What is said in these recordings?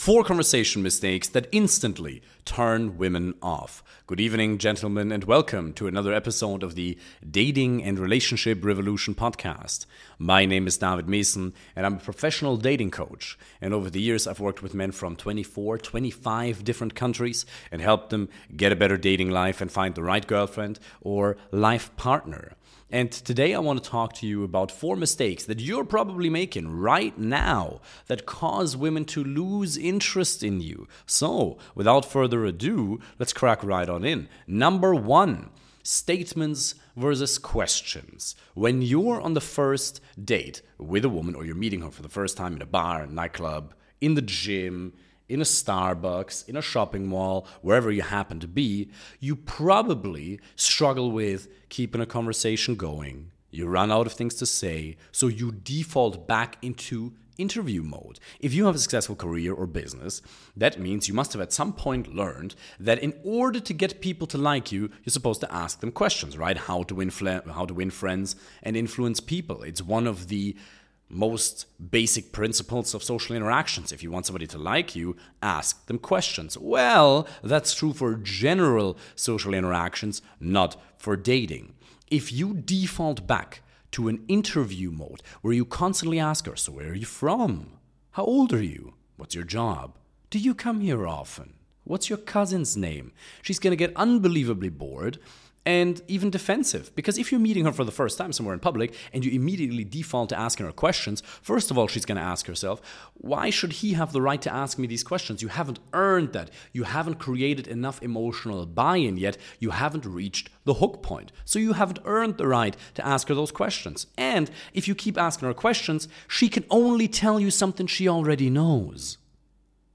Four conversation mistakes that instantly turn women off. Good evening, gentlemen, and welcome to another episode of the Dating and Relationship Revolution podcast. My name is David Meessen, and I'm a professional dating coach. And over the years, I've worked with men from 24, 25 different countries and helped them get a better dating life and find the right girlfriend or life partner. And today I want to talk to you about four mistakes that you're probably making right now that cause women to lose interest in you. So, without further ado, let's crack right on in. Number one statements versus questions. When you're on the first date with a woman or you're meeting her for the first time in a bar, nightclub, in the gym, in a Starbucks, in a shopping mall, wherever you happen to be, you probably struggle with keeping a conversation going. You run out of things to say, so you default back into interview mode. If you have a successful career or business, that means you must have at some point learned that in order to get people to like you, you're supposed to ask them questions, right? How to win how to win friends and influence people. It's one of the most basic principles of social interactions. If you want somebody to like you, ask them questions. Well, that's true for general social interactions, not for dating. If you default back to an interview mode where you constantly ask her, So, where are you from? How old are you? What's your job? Do you come here often? What's your cousin's name? She's going to get unbelievably bored and even defensive. Because if you're meeting her for the first time somewhere in public and you immediately default to asking her questions, first of all, she's going to ask herself, why should he have the right to ask me these questions? You haven't earned that. You haven't created enough emotional buy in yet. You haven't reached the hook point. So you haven't earned the right to ask her those questions. And if you keep asking her questions, she can only tell you something she already knows.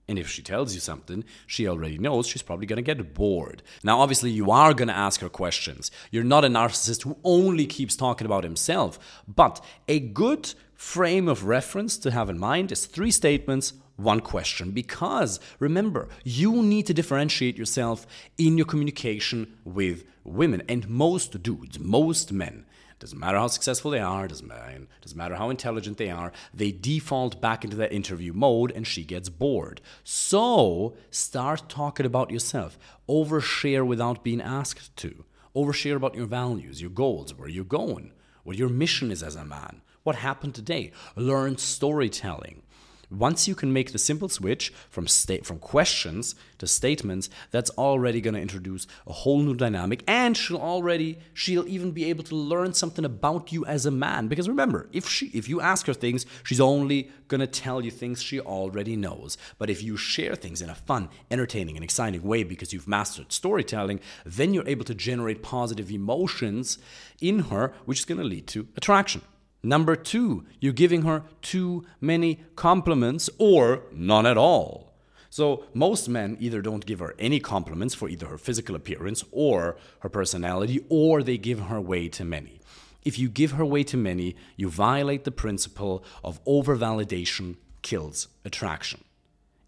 And if she tells you something she already knows, she's probably to get bored. Now, obviously, you are to ask her questions. You're not a narcissist who only keeps talking about himself. But a good frame of reference to have in mind is three statements, one question. Because remember, you need to differentiate yourself in your communication with women. And most dudes, most men, doesn't matter how successful they are, doesn't matter, doesn't matter how intelligent they are, they default back into that interview mode and she gets bored. So start talking about yourself. Overshare without being asked to. Overshare about your values, your goals, where you're going, what your mission is as a man, what happened today. Learn storytelling. Once you can make the simple switch from state from questions to statements, that's already going to introduce a whole new dynamic and she'll already she'll even be able to learn something about you as a man because remember, if she if you ask her things, she's only going to tell you things she already knows. But if you share things in a fun, entertaining and exciting way because you've mastered storytelling, then you're able to generate positive emotions in her which is going to lead to attraction. Number two, you're giving her too many compliments or none at all. So, most men either don't give her any compliments for either her physical appearance or her personality, or they give her way too many. If you give her way too many, you violate the principle of overvalidation kills attraction.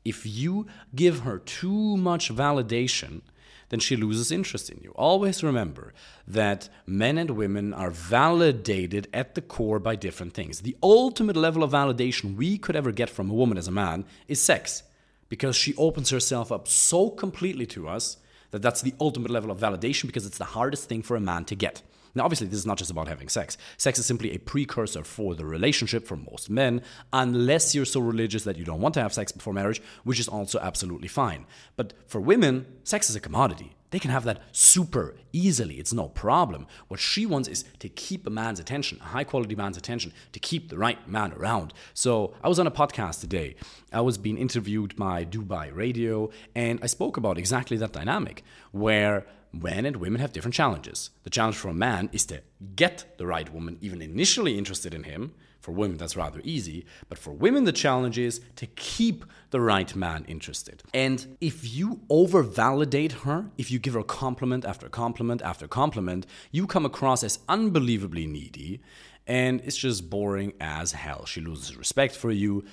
If you give her too much validation, then she loses interest in you. Always remember that men and women are validated at the core by different things. The ultimate level of validation we could ever get from a woman as a man is sex, because she opens herself up so completely to us that that's the ultimate level of validation because it's the hardest thing for a man to get. Now, obviously, this is not just about having sex. Sex is simply a precursor for the relationship for most men, unless you're so religious that you don't want to have sex before marriage, which is also absolutely fine. But for women, sex is a commodity. They can have that super easily. It's no problem. What she wants is to keep a man's attention, a high quality man's attention, to keep the right man around. So I was on a podcast today. I was being interviewed by Dubai Radio, and I spoke about exactly that dynamic where men and women have different challenges. The challenge for a man is to get the right woman even initially interested in him. For women, that's rather easy. But for women, the challenge is to keep the right man interested. And if you overvalidate her, if you give her compliment after compliment after compliment, you come across as unbelievably needy. And it's just boring as hell. She loses respect for you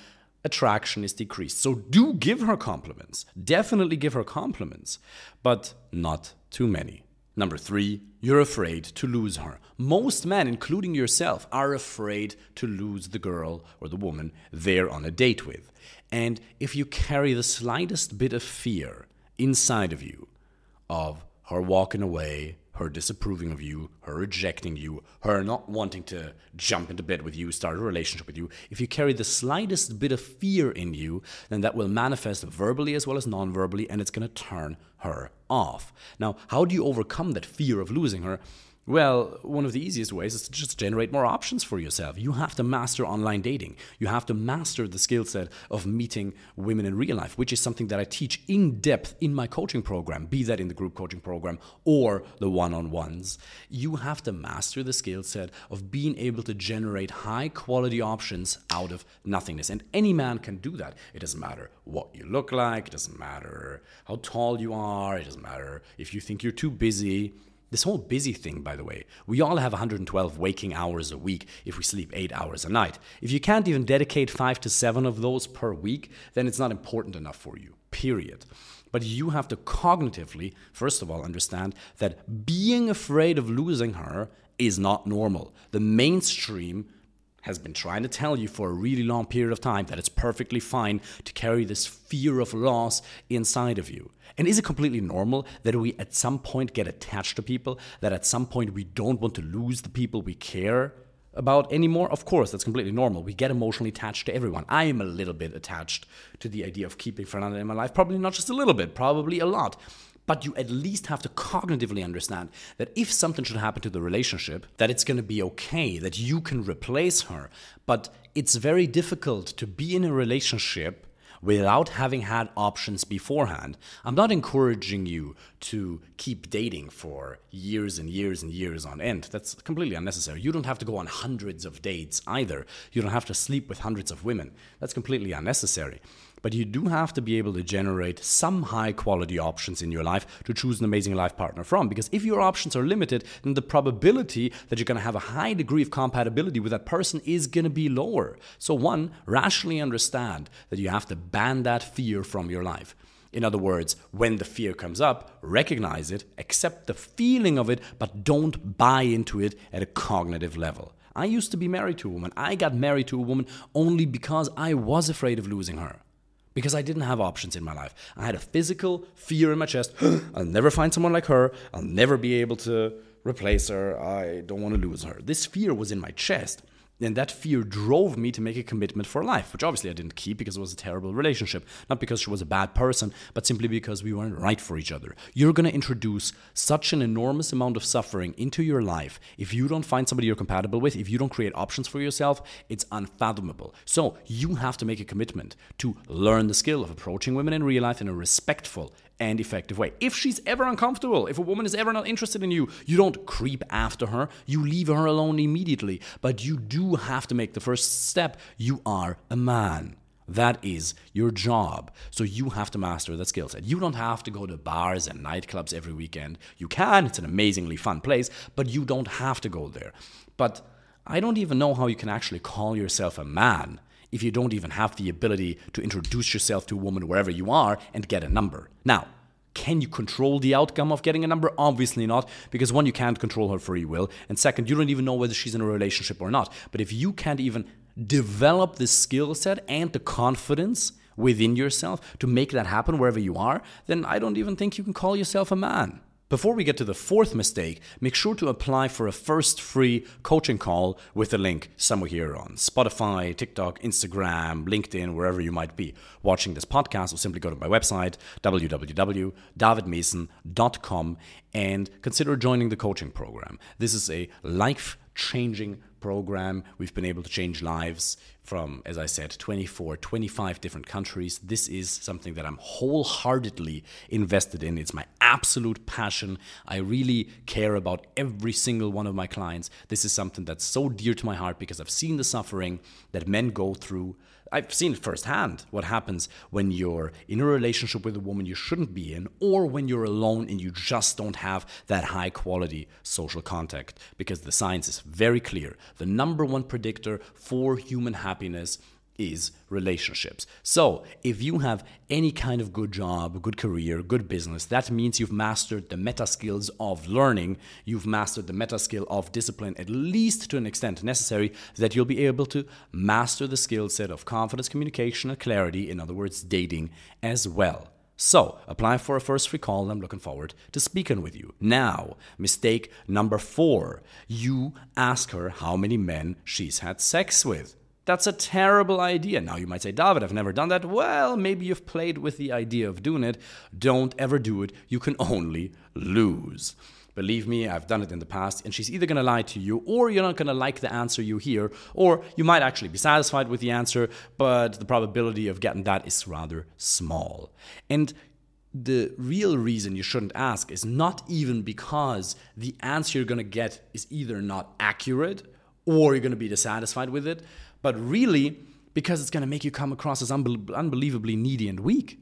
attraction is decreased. So do give her compliments. Definitely give her compliments, but not too many. Number three, you're afraid to lose her. Most men, including yourself, are afraid to lose the girl or the woman they're on a date with. And if you carry the slightest bit of fear inside of you of her walking away, her disapproving of you, her rejecting you, her not wanting to jump into bed with you, start a relationship with you, if you carry the slightest bit of fear in you, then that will manifest verbally as well as non verbally, and it's going to turn her off. Now, how do you overcome that fear of losing her? Well, one of the easiest ways is to just generate more options for yourself. You have to master online dating. You have to master the skill set of meeting women in real life, which is something that I teach in depth in my coaching program, be that in the group coaching program or the one on ones. You have to master the skill set of being able to generate high quality options out of nothingness. And any man can do that. It doesn't matter what you look like, it doesn't matter how tall you are, it doesn't matter if you think you're too busy this whole busy thing, by the way, we all have 112 waking hours a week if we sleep eight hours a night. If you can't even dedicate five to seven of those per week, then it's not important enough for you, period. But you have to cognitively, first of all, understand that being afraid of losing her is not normal. The mainstream has been trying to tell you for a really long period of time that it's perfectly fine to carry this fear of loss inside of you. And is it completely normal that we at some point get attached to people, that at some point we don't want to lose the people we care about anymore? Of course, that's completely normal. We get emotionally attached to everyone. I am a little bit attached to the idea of keeping Fernanda in my life. Probably not just a little bit, probably a lot. But you at least have to cognitively understand that if something should happen to the relationship, that it's going to be okay, that you can replace her. But it's very difficult to be in a relationship without having had options beforehand. I'm not encouraging you to keep dating for years and years and years on end. That's completely unnecessary. You don't have to go on hundreds of dates either. You don't have to sleep with hundreds of women. That's completely unnecessary but you do have to be able to generate some high quality options in your life to choose an amazing life partner from. Because if your options are limited, then the probability that you're going to have a high degree of compatibility with that person is going to be lower. So, one, rationally understand that you have to ban that fear from your life. In other words, when the fear comes up, recognize it, accept the feeling of it, but don't buy into it at a cognitive level. I used to be married to a woman. I got married to a woman only because I was afraid of losing her because I didn't have options in my life. I had a physical fear in my chest. I'll never find someone like her. I'll never be able to replace her. I don't want to lose her. This fear was in my chest. And that fear drove me to make a commitment for life, which obviously I didn't keep because it was a terrible relationship. Not because she was a bad person, but simply because we weren't right for each other. You're going to introduce such an enormous amount of suffering into your life if you don't find somebody you're compatible with, if you don't create options for yourself, it's unfathomable. So you have to make a commitment to learn the skill of approaching women in real life in a respectful and effective way. If she's ever uncomfortable, if a woman is ever not interested in you, you don't creep after her, you leave her alone immediately. But you do have to make the first step. You are a man. That is your job. So you have to master that skill set. You don't have to go to bars and nightclubs every weekend. You can, it's an amazingly fun place, but you don't have to go there. But I don't even know how you can actually call yourself a man if you don't even have the ability to introduce yourself to a woman wherever you are and get a number. Now, can you control the outcome of getting a number? Obviously not, because one, you can't control her free will, and second, you don't even know whether she's in a relationship or not. But if you can't even develop the skill set and the confidence within yourself to make that happen wherever you are, then I don't even think you can call yourself a man. Before we get to the fourth mistake, make sure to apply for a first free coaching call with a link somewhere here on Spotify, TikTok, Instagram, LinkedIn, wherever you might be watching this podcast, or simply go to my website, www.davidmeessen.com, and consider joining the coaching program. This is a life changing program. We've been able to change lives from, as I said, 24, 25 different countries. This is something that I'm wholeheartedly invested in. It's my absolute passion. I really care about every single one of my clients. This is something that's so dear to my heart because I've seen the suffering that men go through I've seen it firsthand what happens when you're in a relationship with a woman you shouldn't be in, or when you're alone and you just don't have that high quality social contact. Because the science is very clear. The number one predictor for human happiness is relationships. So, if you have any kind of good job, good career, good business, that means you've mastered the meta skills of learning, you've mastered the meta skill of discipline, at least to an extent necessary, that you'll be able to master the skill set of confidence, communication, and clarity, in other words, dating as well. So, apply for a first free call, and I'm looking forward to speaking with you. Now, mistake number four you ask her how many men she's had sex with. That's a terrible idea. Now you might say, David, I've never done that. Well, maybe you've played with the idea of doing it. Don't ever do it. You can only lose. Believe me, I've done it in the past, and she's either going to lie to you, or you're not going to like the answer you hear, or you might actually be satisfied with the answer, but the probability of getting that is rather small. And the real reason you shouldn't ask is not even because the answer you're going to get is either not accurate or you're going to be dissatisfied with it, but really because it's going to make you come across as unbelievably needy and weak.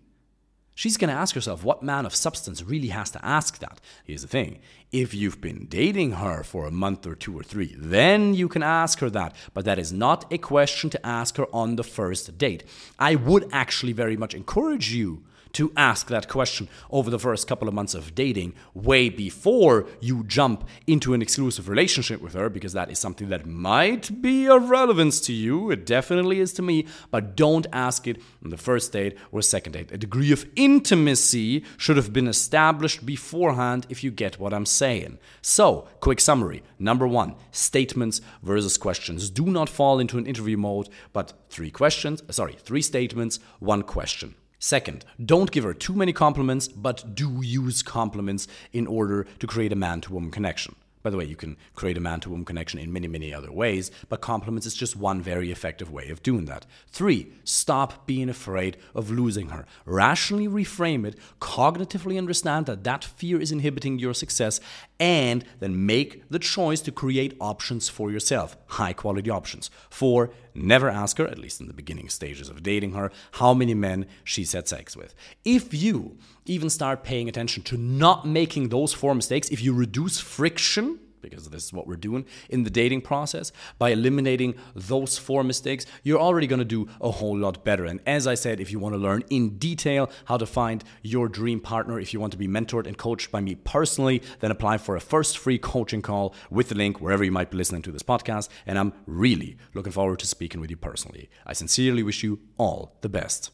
She's going to ask herself, what man of substance really has to ask that? Here's the thing if you've been dating her for a month or two or three, then you can ask her that. But that is not a question to ask her on the first date. I would actually very much encourage you to ask that question over the first couple of months of dating, way before you jump into an exclusive relationship with her, because that is something that might be of relevance to you. It definitely is to me, but don't ask it on the first date or second date. A degree of intimacy should have been established beforehand if you get what I'm saying. So, quick summary. Number one, statements versus questions. Do not fall into an interview mode, but three questions, sorry, three statements, one question. Second, don't give her too many compliments, but do use compliments in order to create a man to woman connection. By the way, you can create a man to woman connection in many, many other ways, but compliments is just one very effective way of doing that. Three, stop being afraid of losing her. Rationally reframe it, cognitively understand that that fear is inhibiting your success, and then make the choice to create options for yourself, high quality options. Four, never ask her, at least in the beginning stages of dating her, how many men she's had sex with. If you even start paying attention to not making those four mistakes, if you reduce friction, because this is what we're doing in the dating process. By eliminating those four mistakes, you're already going to do a whole lot better. And as I said, if you want to learn in detail how to find your dream partner, if you want to be mentored and coached by me personally, then apply for a first free coaching call with the link wherever you might be listening to this podcast. And I'm really looking forward to speaking with you personally. I sincerely wish you all the best.